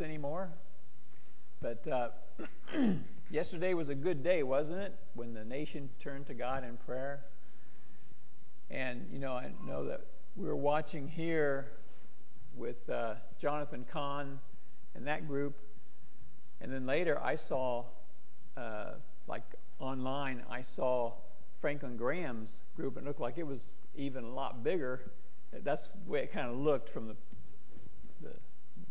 anymore. But uh, yesterday was a good day, wasn't it? When the nation turned to God in prayer. And, you know, I know that we were watching here with uh, Jonathan Cahn and that group. And then later I saw, uh, like online, I saw Franklin Graham's group. It looked like it was even a lot bigger. That's the way it kind of looked from the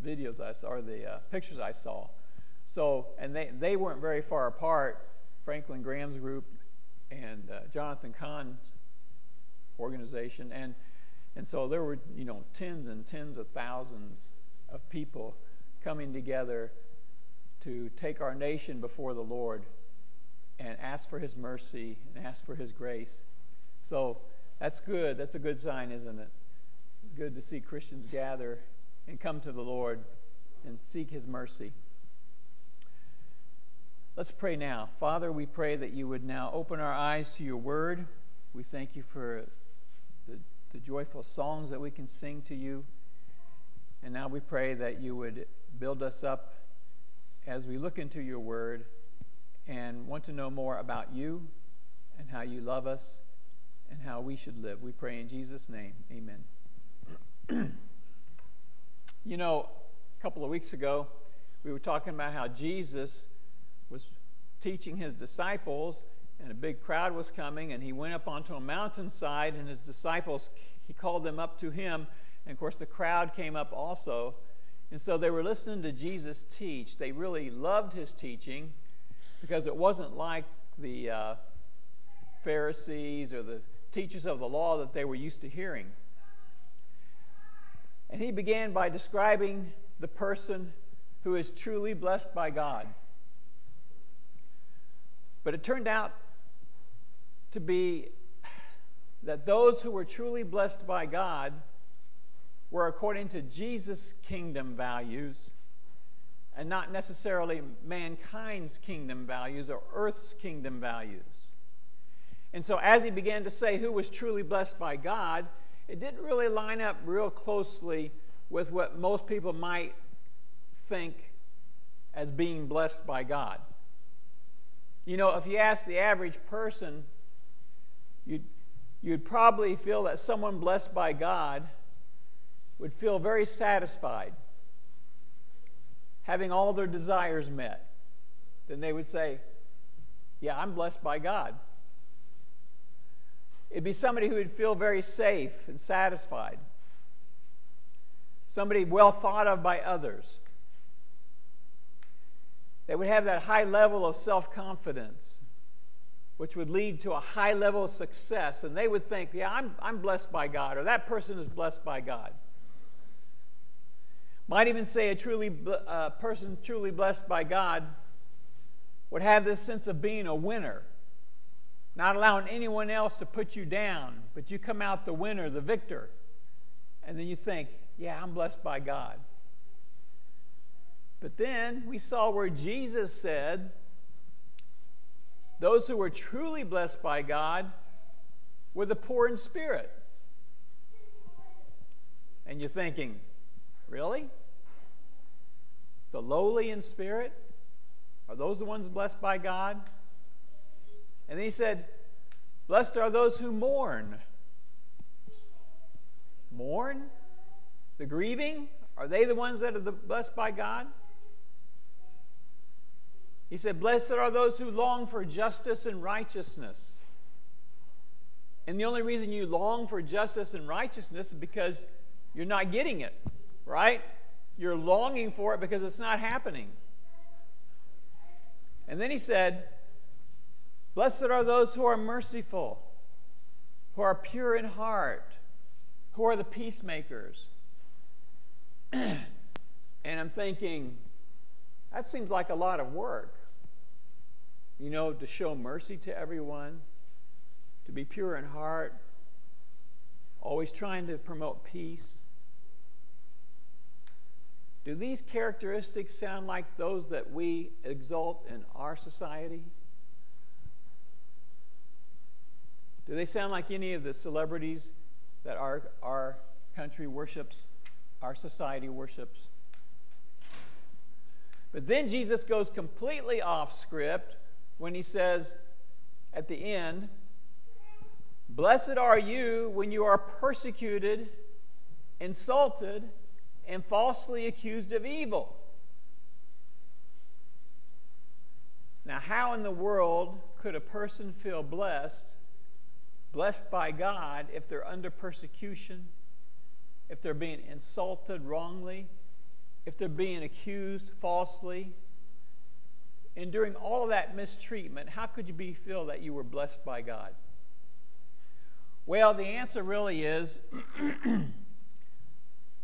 videos I saw, or the uh, pictures I saw. So, and they, they weren't very far apart, Franklin Graham's group and uh, Jonathan Cahn's organization. And, and so there were, you know, tens and tens of thousands of people coming together to take our nation before the Lord and ask for his mercy and ask for his grace. So that's good. That's a good sign, isn't it? Good to see Christians gather and come to the Lord and seek His mercy. Let's pray now. Father, we pray that you would now open our eyes to your word. We thank you for the, the joyful songs that we can sing to you. And now we pray that you would build us up as we look into your word and want to know more about you and how you love us and how we should live. We pray in Jesus' name. Amen. You know, a couple of weeks ago, we were talking about how Jesus was teaching his disciples, and a big crowd was coming, and he went up onto a mountainside, and his disciples, he called them up to him. And of course, the crowd came up also. And so they were listening to Jesus teach. They really loved his teaching because it wasn't like the uh, Pharisees or the teachers of the law that they were used to hearing. And he began by describing the person who is truly blessed by God. But it turned out to be that those who were truly blessed by God were according to Jesus' kingdom values and not necessarily mankind's kingdom values or earth's kingdom values. And so, as he began to say who was truly blessed by God, it didn't really line up real closely with what most people might think as being blessed by God. You know, if you ask the average person, you'd, you'd probably feel that someone blessed by God would feel very satisfied, having all their desires met. Then they would say, Yeah, I'm blessed by God. It'd be somebody who would feel very safe and satisfied, somebody well thought of by others. They would have that high level of self confidence, which would lead to a high level of success. And they would think, yeah, I'm, I'm blessed by God, or that person is blessed by God. Might even say a truly uh, person truly blessed by God would have this sense of being a winner not allowing anyone else to put you down, but you come out the winner, the victor. And then you think, yeah, I'm blessed by God. But then we saw where Jesus said, those who were truly blessed by God were the poor in spirit. And you're thinking, really? The lowly in spirit? Are those the ones blessed by God? And then he said, Blessed are those who mourn. Mourn? The grieving? Are they the ones that are blessed by God? He said, Blessed are those who long for justice and righteousness. And the only reason you long for justice and righteousness is because you're not getting it, right? You're longing for it because it's not happening. And then he said, Blessed are those who are merciful, who are pure in heart, who are the peacemakers. and I'm thinking, that seems like a lot of work. You know, to show mercy to everyone, to be pure in heart, always trying to promote peace. Do these characteristics sound like those that we exalt in our society? Do they sound like any of the celebrities that our, our country worships, our society worships? But then Jesus goes completely off script when he says at the end, Blessed are you when you are persecuted, insulted, and falsely accused of evil. Now, how in the world could a person feel blessed, blessed by God, if they're under persecution, if they're being insulted wrongly, if they're being accused falsely? And during all of that mistreatment, how could you be, feel that you were blessed by God? Well, the answer really is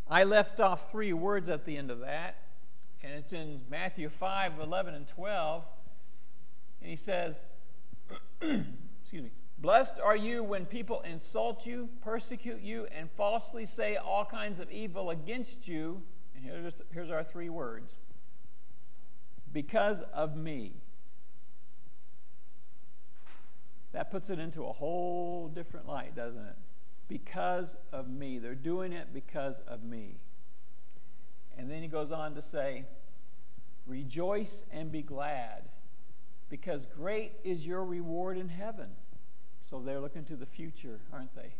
I left off three words at the end of that, and it's in Matthew 5 11 and 12. And he says, excuse me, blessed are you when people insult you, persecute you, and falsely say all kinds of evil against you. And here's, here's our three words because of me. That puts it into a whole different light, doesn't it? Because of me. They're doing it because of me. And then he goes on to say, Rejoice and be glad because great is your reward in heaven. So they're looking to the future, aren't they?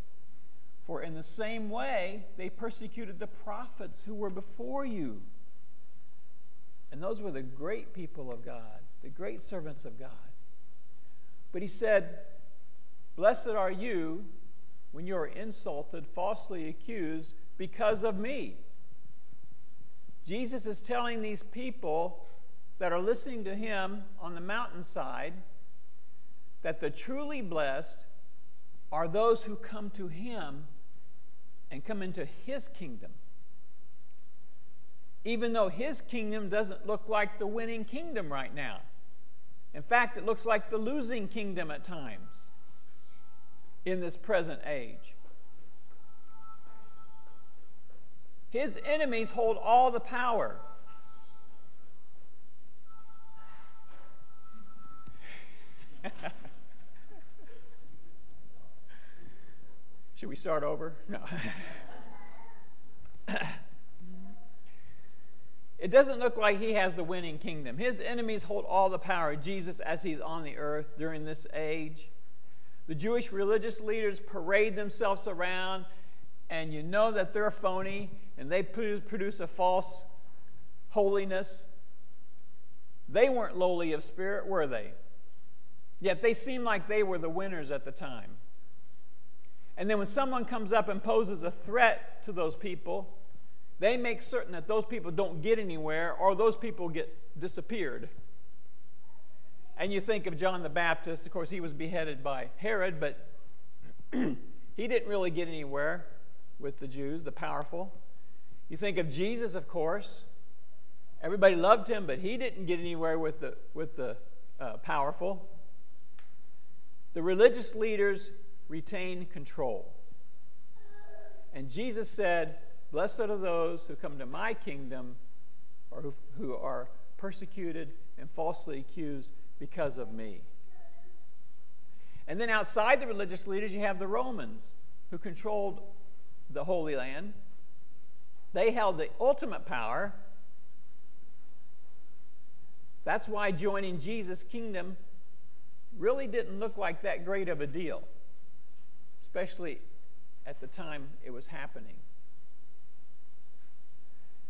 For in the same way, they persecuted the prophets who were before you. And those were the great people of God, the great servants of God. But he said, Blessed are you when you are insulted, falsely accused because of me. Jesus is telling these people that are listening to him on the mountainside that the truly blessed are those who come to him and come into his kingdom. Even though his kingdom doesn't look like the winning kingdom right now. In fact, it looks like the losing kingdom at times in this present age. His enemies hold all the power. Should we start over? No. it doesn't look like he has the winning kingdom. His enemies hold all the power. Jesus, as he's on the earth during this age, the Jewish religious leaders parade themselves around, and you know that they're phony and they produce a false holiness. They weren't lowly of spirit, were they? Yet they seemed like they were the winners at the time. And then when someone comes up and poses a threat to those people, they make certain that those people don't get anywhere or those people get disappeared. And you think of John the Baptist, of course, he was beheaded by Herod, but he didn't really get anywhere with the Jews, the powerful. You think of Jesus, of course. Everybody loved him, but he didn't get anywhere with the, with the uh, powerful. The religious leaders retain control. And Jesus said, Blessed are those who come to my kingdom or who, who are persecuted and falsely accused because of me. And then outside the religious leaders, you have the Romans who controlled the Holy Land. They held the ultimate power. That's why joining Jesus' kingdom really didn't look like that great of a deal, especially at the time it was happening.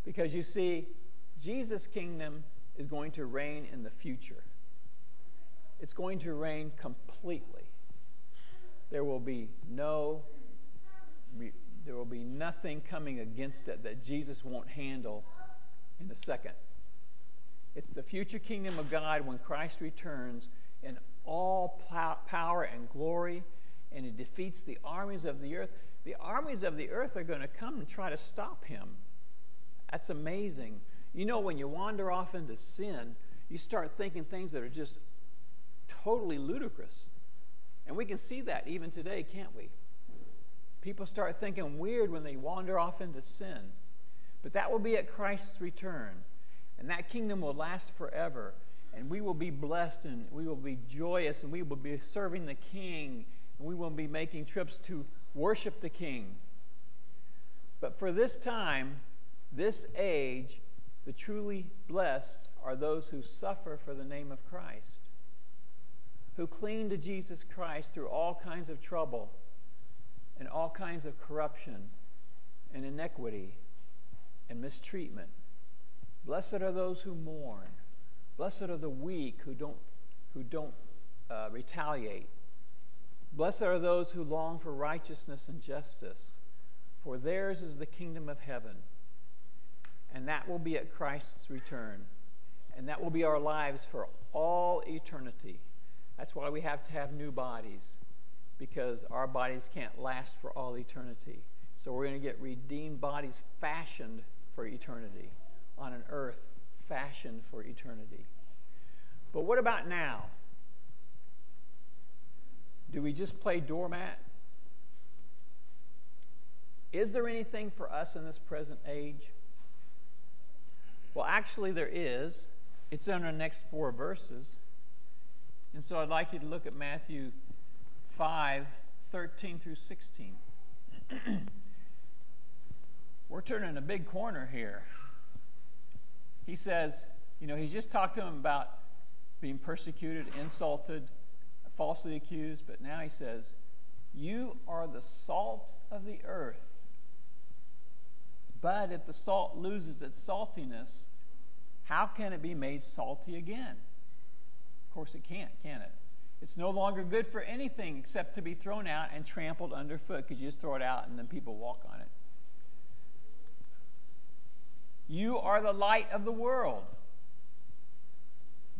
Because you see, Jesus' kingdom is going to reign in the future. It's going to reign completely. There will be no there will be nothing coming against it that Jesus won't handle in a second. It's the future kingdom of God when Christ returns in all power and glory, and he defeats the armies of the earth. The armies of the earth are going to come and try to stop him. That's amazing. You know, when you wander off into sin, you start thinking things that are just totally ludicrous. And we can see that even today, can't we? People start thinking weird when they wander off into sin. But that will be at Christ's return. And that kingdom will last forever and we will be blessed and we will be joyous and we will be serving the King we will be making trips to worship the King. But for this time, this age, The truly blessed are those who suffer for the name of Christ, who cling to Jesus Christ through all kinds of trouble and all kinds of corruption and inequity and mistreatment. Blessed are those who mourn. Blessed are the weak who don't, who don't uh, retaliate. Blessed are those who long for righteousness and justice, for theirs is the kingdom of heaven. And that will be at Christ's return. And that will be our lives for all eternity. That's why we have to have new bodies, because our bodies can't last for all eternity. So we're going to get redeemed bodies fashioned for eternity on an earth fashioned for eternity. But what about now? Do we just play doormat? Is there anything for us in this present age? Well, actually, there is. It's in our next four verses. And so I'd like you to look at Matthew 5 13 through 16. We're turning a big corner here. He says, you know, he's just talked to him about being persecuted, insulted, falsely accused, but now he says, You are the salt of the earth. But if the salt loses its saltiness, how can it be made salty again? Of course, it can't, can it? It's no longer good for anything except to be thrown out and trampled underfoot because you just throw it out and then people walk on it. You are the light of the world.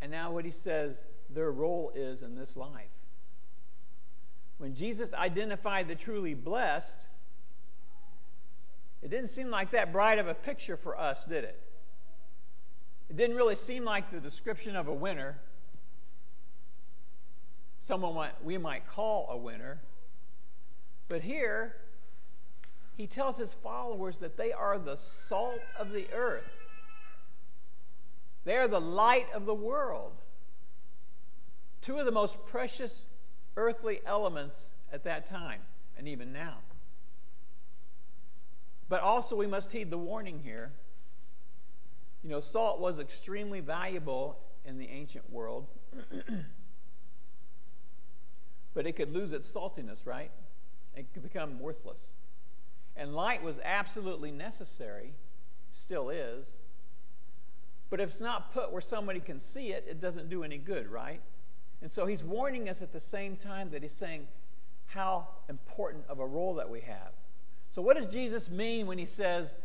and now what he says their role is in this life. When Jesus identified the truly blessed, it didn't seem like that bright of a picture for us, did it? It didn't really seem like the description of a winner, someone we might call a winner. But here, he tells his followers that they are the salt of the earth. They are the light of the world. Two of the most precious earthly elements at that time, and even now. But also, we must heed the warning here. You know, salt was extremely valuable in the ancient world, but it could lose its saltiness, right? It could become worthless. And light was absolutely necessary, still is. But if it's not put where somebody can see it, it doesn't do any good, right? And so he's warning us at the same time that he's saying how important of a role that we have. So, what does Jesus mean when he says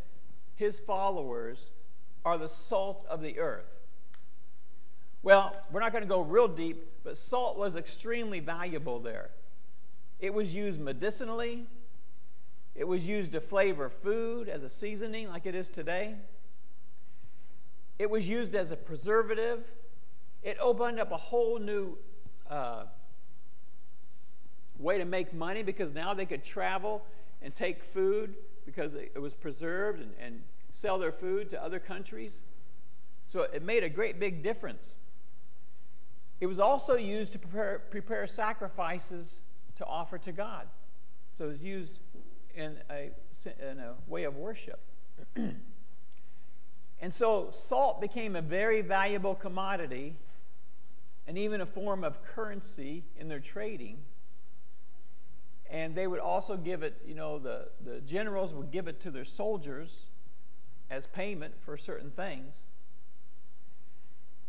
his followers are the salt of the earth? Well, we're not going to go real deep, but salt was extremely valuable there. It was used medicinally, it was used to flavor food as a seasoning, like it is today. It was used as a preservative. It opened up a whole new uh, way to make money because now they could travel and take food because it was preserved and, and sell their food to other countries. So it made a great big difference. It was also used to prepare, prepare sacrifices to offer to God. So it was used in a, in a way of worship. And so salt became a very valuable commodity and even a form of currency in their trading. And they would also give it, you know, the, the generals would give it to their soldiers as payment for certain things.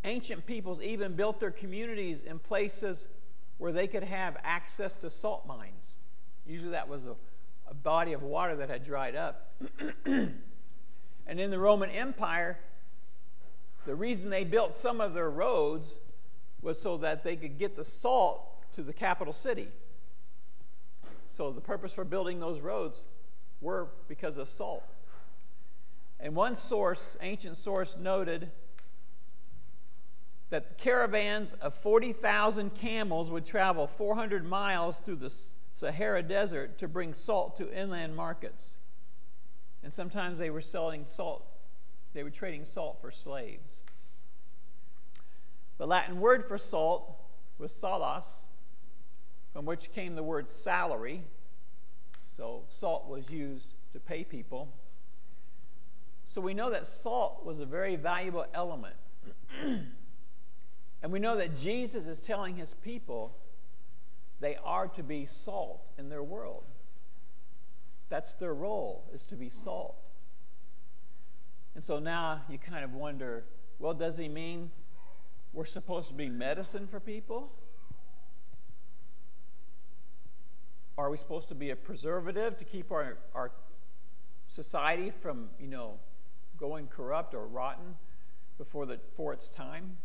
Ancient peoples even built their communities in places where they could have access to salt mines. Usually that was a, a body of water that had dried up. And in the Roman Empire, the reason they built some of their roads was so that they could get the salt to the capital city. So the purpose for building those roads were because of salt. And one source, ancient source, noted that caravans of 40,000 camels would travel 400 miles through the Sahara Desert to bring salt to inland markets. And sometimes they were selling salt, they were trading salt for slaves. The Latin word for salt was salas, from which came the word salary. So salt was used to pay people. So we know that salt was a very valuable element. and we know that Jesus is telling his people they are to be salt in their world. That's their role, is to be salt. And so now you kind of wonder well, does he mean we're supposed to be medicine for people? Are we supposed to be a preservative to keep our, our society from, you know, going corrupt or rotten before, the, before its time?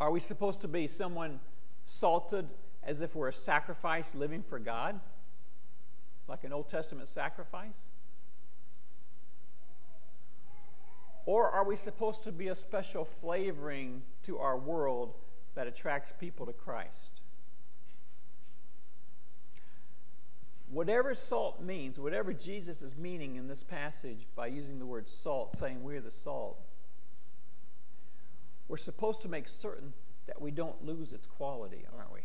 Are we supposed to be someone salted as if we're a sacrifice living for God? Like an Old Testament sacrifice? Or are we supposed to be a special flavoring to our world that attracts people to Christ? Whatever salt means, whatever Jesus is meaning in this passage by using the word salt, saying we're the salt, we're supposed to make certain that we don't lose its quality, aren't we?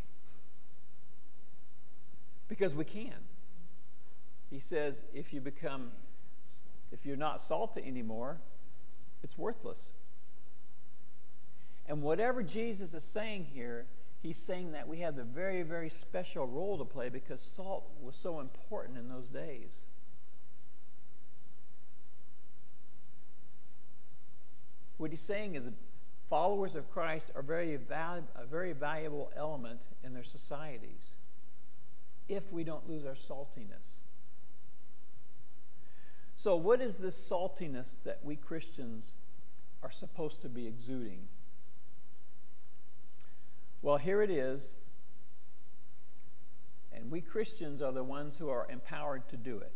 Because we can. He says if you become, if you're not salty anymore, it's worthless. And whatever Jesus is saying here he's saying that we have a very, very special role to play because salt was so important in those days. What he's saying is followers of Christ are very val- a very valuable element in their societies if we don't lose our saltiness. So, what is this saltiness that we Christians are supposed to be exuding? Well, here it is. And we Christians are the ones who are empowered to do it.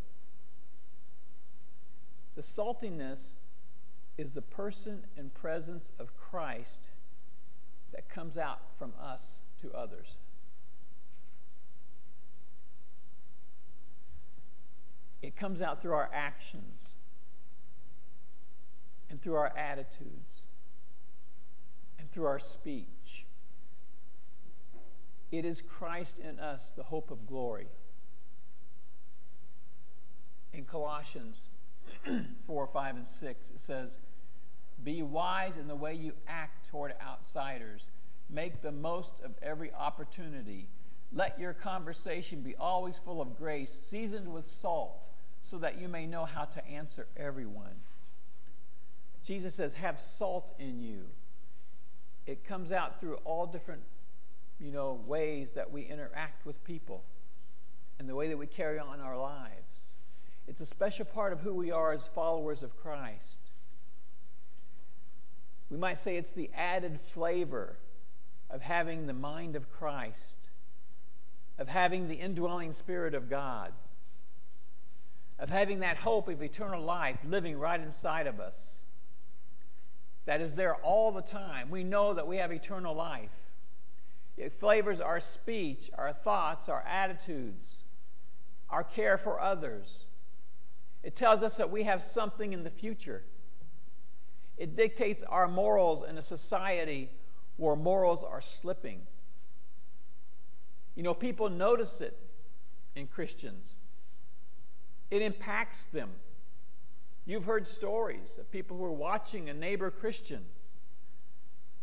The saltiness is the person and presence of Christ that comes out from us to others. It comes out through our actions and through our attitudes and through our speech. It is Christ in us, the hope of glory. In Colossians 4, 5, and 6, it says, Be wise in the way you act toward outsiders. Make the most of every opportunity. Let your conversation be always full of grace, seasoned with salt, so that you may know how to answer everyone. Jesus says, Have salt in you. It comes out through all different you know, ways that we interact with people and the way that we carry on our lives. It's a special part of who we are as followers of Christ. We might say it's the added flavor of having the mind of Christ, of having the indwelling Spirit of God, of having that hope of eternal life living right inside of us. That is there all the time. We know that we have eternal life. It flavors our speech, our thoughts, our attitudes, our care for others. It tells us that we have something in the future. It dictates our morals in a society where morals are slipping. You know, people notice it in Christians, it impacts them. You've heard stories of people who are watching a neighbor Christian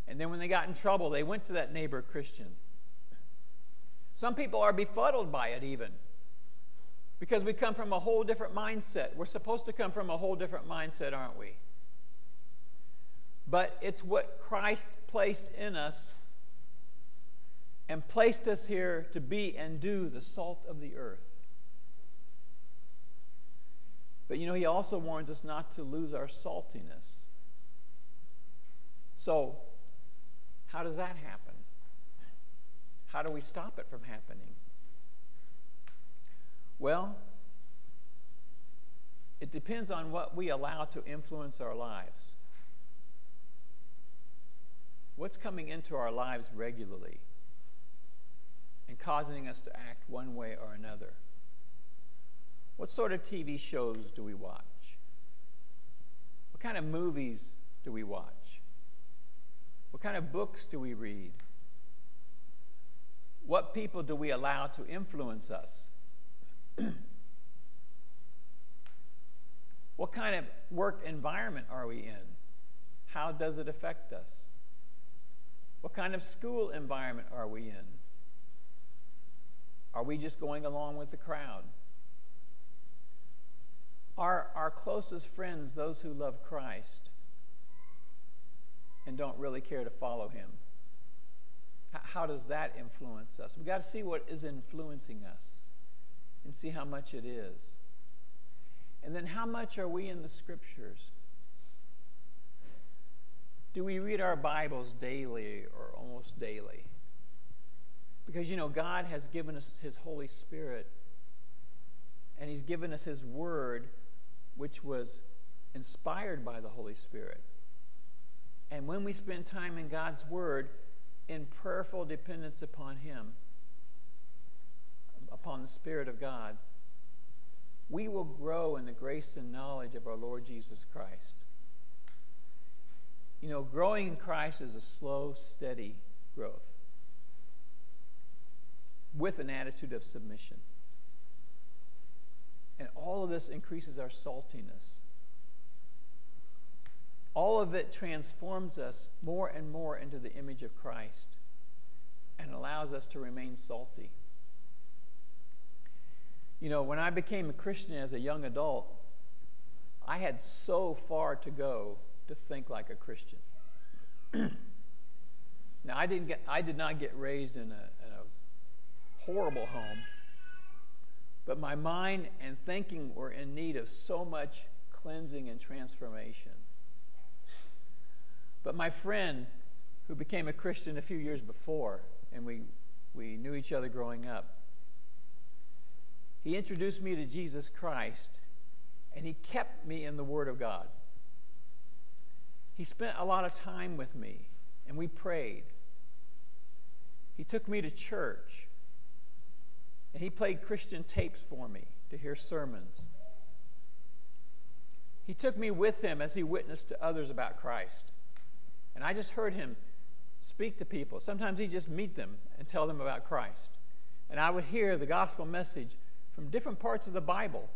and then when they got in trouble, they went to that neighbor Christian. Some people are befuddled by it, even because we come from a whole different mindset. We're supposed to come from a whole different mindset, aren't we? But it's what Christ placed in us and placed us here to be and do the salt of the earth. But you know, he also warns us not to lose our saltiness. So, how does that happen? How do we stop it from happening? Well, it depends on what we allow to influence our lives. What's coming into our lives regularly and causing us to act one way or another? What sort of TV shows do we watch? What kind of movies do we watch? What kind of books do we read? What people do we allow to influence us? what kind of work environment are we in? How does it affect us? What kind of school environment are we in? Are we just going along with the crowd? Are our closest friends those who love Christ and don't really care to follow him? How does that influence us? We've got to see what is influencing us and see how much it is. And then, how much are we in the scriptures? Do we read our Bibles daily or almost daily? Because, you know, God has given us His Holy Spirit and He's given us His Word which was inspired by the Holy Spirit. And when we spend time in God's Word in prayerful dependence upon Him, upon the Spirit of God, we will grow in the grace and knowledge of our Lord Jesus Christ. You know, growing in Christ is a slow, steady growth with an attitude of submission. This increases our saltiness. All of it transforms us more and more into the image of Christ and allows us to remain salty. You know, when I became a Christian as a young adult, I had so far to go to think like a Christian. now, I, didn't get, I did not get raised in a, in a horrible home. But my mind and thinking were in need of so much cleansing and transformation. But my friend, who became a Christian a few years before, and we, we knew each other growing up, he introduced me to Jesus Christ, and he kept me in the Word of God. He spent a lot of time with me, and we prayed. He took me to church. And he played Christian tapes for me to hear sermons. He took me with him as he witnessed to others about Christ. And I just heard him speak to people. Sometimes he'd just meet them and tell them about Christ. And I would hear the gospel message from different parts of the Bible.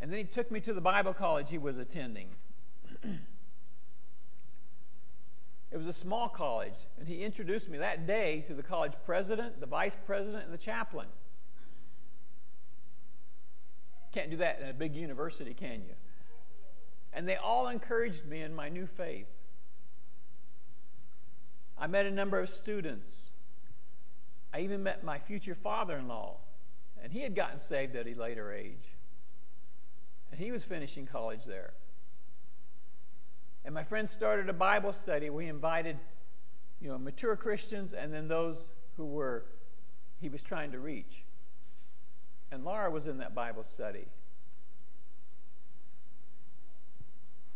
And then he took me to the Bible college he was attending. It was a small college, and he introduced me that day to the college president, the vice president, and the chaplain. Can't do that in a big university, can you? And they all encouraged me in my new faith. I met a number of students. I even met my future father in law, and he had gotten saved at a later age. And he was finishing college there. And my friend started a Bible study. We invited, you know, mature Christians and then those who were he was trying to reach. And Laura was in that Bible study.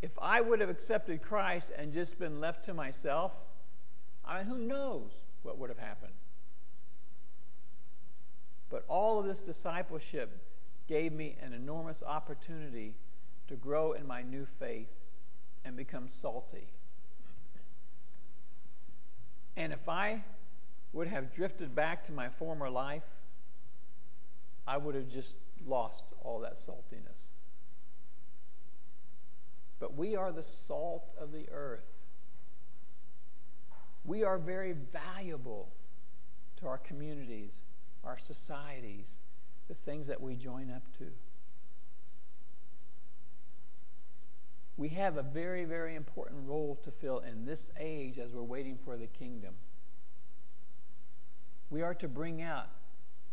If I would have accepted Christ and just been left to myself, I mean, who knows what would have happened? But all of this discipleship gave me an enormous opportunity to grow in my new faith and become salty. And if I would have drifted back to my former life, I would have just lost all that saltiness. But we are the salt of the earth. We are very valuable to our communities, our societies, the things that we join up to. We have a very, very important role to fill in this age as we're waiting for the kingdom. We are to bring out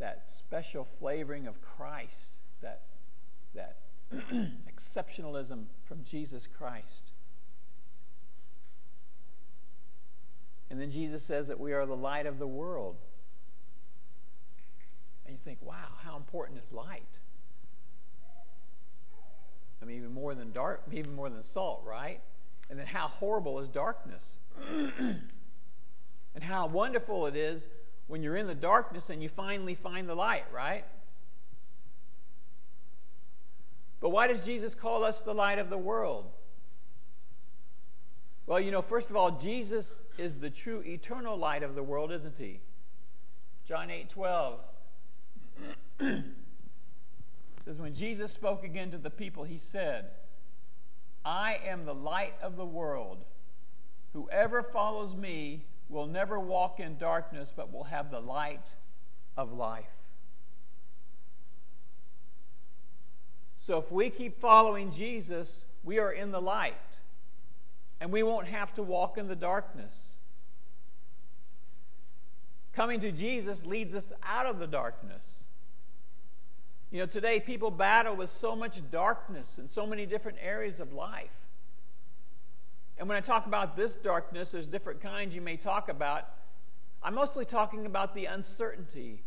that special flavoring of Christ, that, that exceptionalism from Jesus Christ. And then Jesus says that we are the light of the world. And you think, wow, how important is light? I mean, even more than dark, even more than salt, right? And then how horrible is darkness? and how wonderful it is when you're in the darkness and you finally find the light, right? But why does Jesus call us the light of the world? Well, you know, first of all, Jesus is the true eternal light of the world, isn't he? John 8 12 says, When Jesus spoke again to the people, he said, I am the light of the world. Whoever follows me will never walk in darkness, but will have the light of life. So if we keep following Jesus, we are in the light, and we won't have to walk in the darkness. Coming to Jesus leads us out of the darkness. You know, today people battle with so much darkness in so many different areas of life. And when I talk about this darkness, there's different kinds you may talk about. I'm mostly talking about the uncertainty,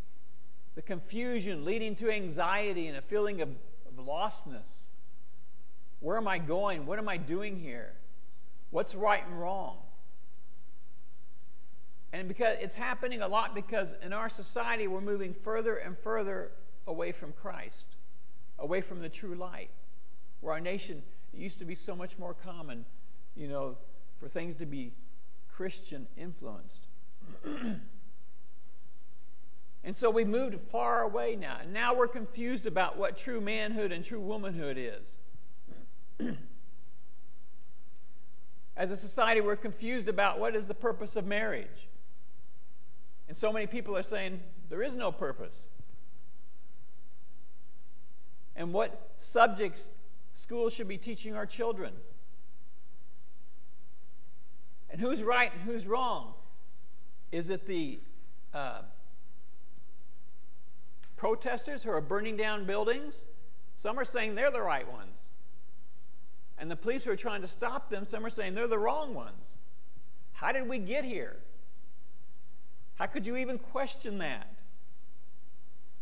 the confusion leading to anxiety and a feeling of, of lostness. Where am I going? What am I doing here? What's right and wrong? And because it's happening a lot because in our society we're moving further and further away from Christ, away from the true light. Where our nation, used to be so much more common, you know, for things to be Christian influenced. and so we moved far away now. And now we're confused about what true manhood and true womanhood is. As a society, we're confused about what is the purpose of marriage. And so many people are saying there is no purpose and what subjects schools should be teaching our children. And who's right and who's wrong? Is it the uh, protesters who are burning down buildings? Some are saying they're the right ones. And the police who are trying to stop them, some are saying they're the wrong ones. How did we get here? How could you even question that?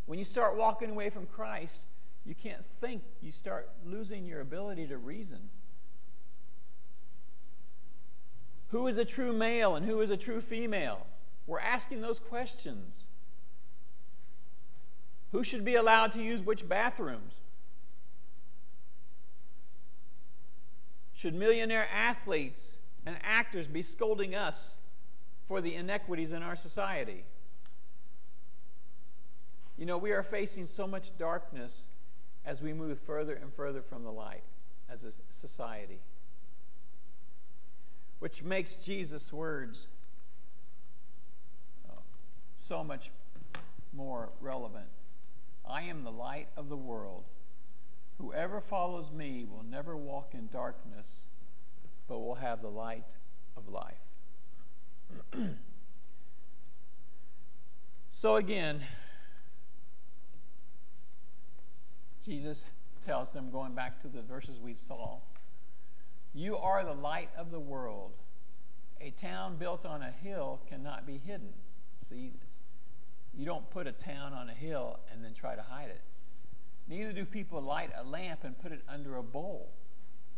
When you start walking away from Christ, you can't think. You start losing your ability to reason. Who is a true male and who is a true female? We're asking those questions. Who should be allowed to use which bathrooms? Should millionaire athletes and actors be scolding us for the inequities in our society? You know, we are facing so much darkness as we move further and further from the light as a society. Which makes Jesus' words uh, so much more relevant. I am the light of the world. Whoever follows me will never walk in darkness, but will have the light of life. so, again, Jesus tells them, going back to the verses we saw, You are the light of the world. A town built on a hill cannot be hidden. See, you don't put a town on a hill and then try to hide it. Neither do people light a lamp and put it under a bowl.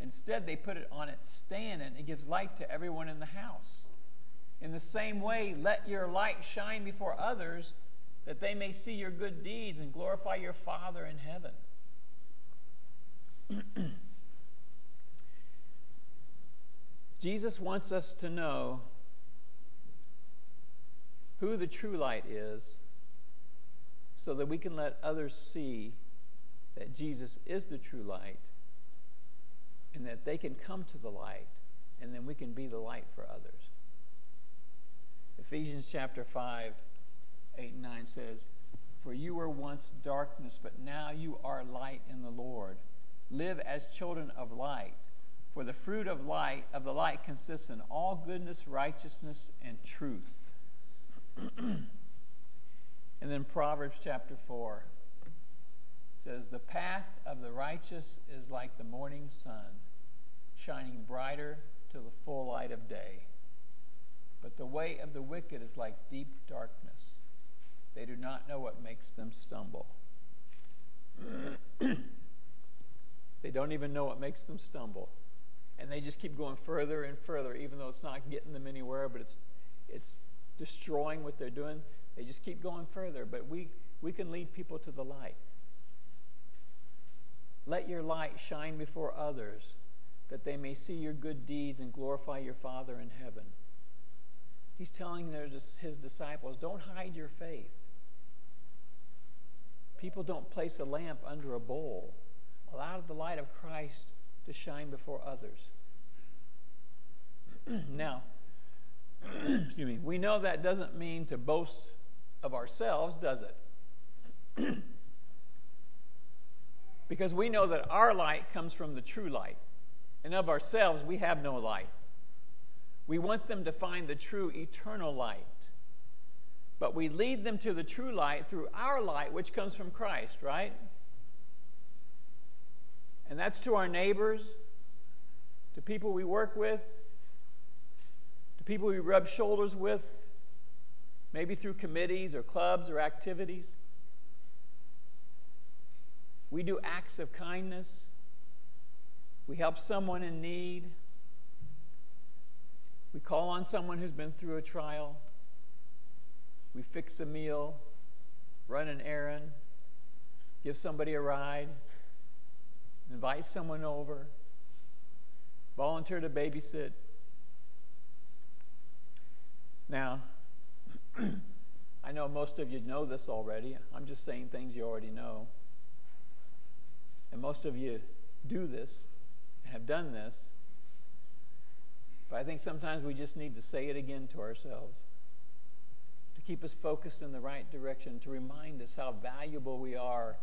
Instead, they put it on its stand and it gives light to everyone in the house. In the same way, let your light shine before others that they may see your good deeds and glorify your Father in heaven. Jesus wants us to know who the true light is so that we can let others see that Jesus is the true light and that they can come to the light and then we can be the light for others. Ephesians chapter 5, 8 and 9 says, For you were once darkness, but now you are light in the Lord. Live as children of light. For the fruit of light of the light consists in all goodness, righteousness, and truth. and then Proverbs chapter 4 says, The path of the righteous is like the morning sun, shining brighter to the full light of day. But the way of the wicked is like deep darkness. They do not know what makes them stumble. They don't even know what makes them stumble. And they just keep going further and further, even though it's not getting them anywhere, but it's, it's destroying what they're doing. They just keep going further. But we, we can lead people to the light. Let your light shine before others, that they may see your good deeds and glorify your Father in heaven. He's telling his disciples, don't hide your faith. People don't place a lamp under a bowl. Allow the light of Christ to shine before others. now, excuse me, we know that doesn't mean to boast of ourselves, does it? because we know that our light comes from the true light, and of ourselves we have no light. We want them to find the true eternal light. But we lead them to the true light through our light, which comes from Christ, right? And that's to our neighbors, to people we work with, to people we rub shoulders with, maybe through committees or clubs or activities. We do acts of kindness. We help someone in need. We call on someone who's been through a trial. We fix a meal, run an errand, give somebody a ride, invite someone over, volunteer to babysit. Now, I know most of you know this already. I'm just saying things you already know. And most of you do this and have done this. But I think sometimes we just need to say it again to ourselves to keep us focused in the right direction, to remind us how valuable we are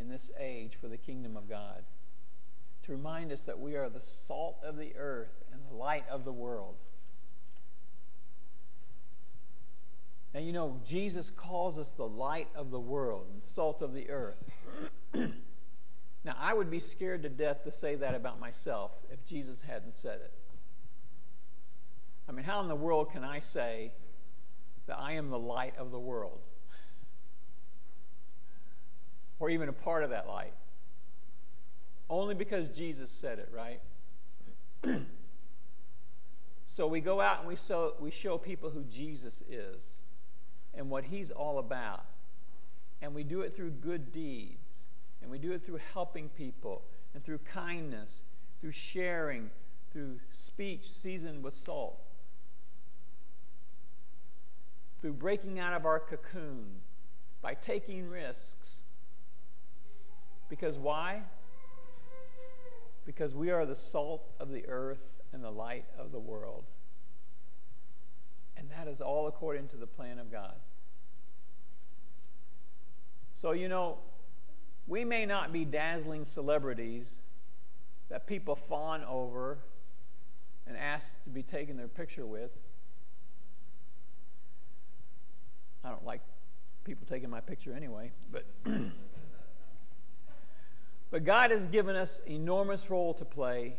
in this age for the kingdom of God, to remind us that we are the salt of the earth and the light of the world. Now, you know, Jesus calls us the light of the world and salt of the earth. now, I would be scared to death to say that about myself if Jesus hadn't said it. I mean, how in the world can I say that I am the light of the world? Or even a part of that light? Only because Jesus said it, right? so we go out and we show, we show people who Jesus is and what he's all about. And we do it through good deeds. And we do it through helping people and through kindness, through sharing, through speech seasoned with salt through breaking out of our cocoon, by taking risks. Because why? Because we are the salt of the earth and the light of the world. And that is all according to the plan of God. So, you know, we may not be dazzling celebrities that people fawn over and ask to be taken their picture with. I don't like people taking my picture anyway, but but God has given us enormous role to play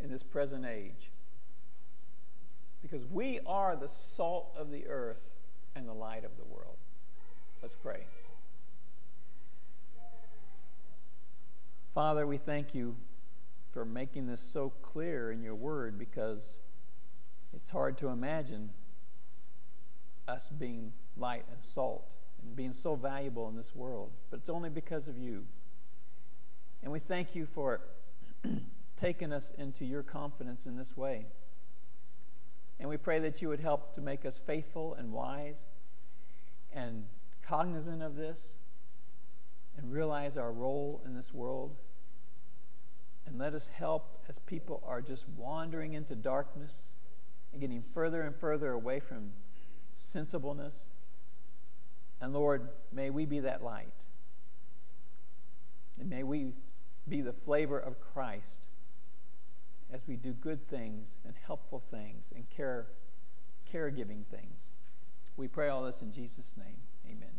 in this present age. Because we are the salt of the earth and the light of the world. Let's pray. Father, we thank you for making this so clear in your word because it's hard to imagine us being light and salt and being so valuable in this world, but it's only because of you. And we thank you for taking us into your confidence in this way. And we pray that you would help to make us faithful and wise and cognizant of this and realize our role in this world. And let us help as people are just wandering into darkness and getting further and further away from sensibleness and Lord, may we be that light. And may we be the flavor of Christ as we do good things and helpful things and care caregiving things. We pray all this in Jesus' name. Amen.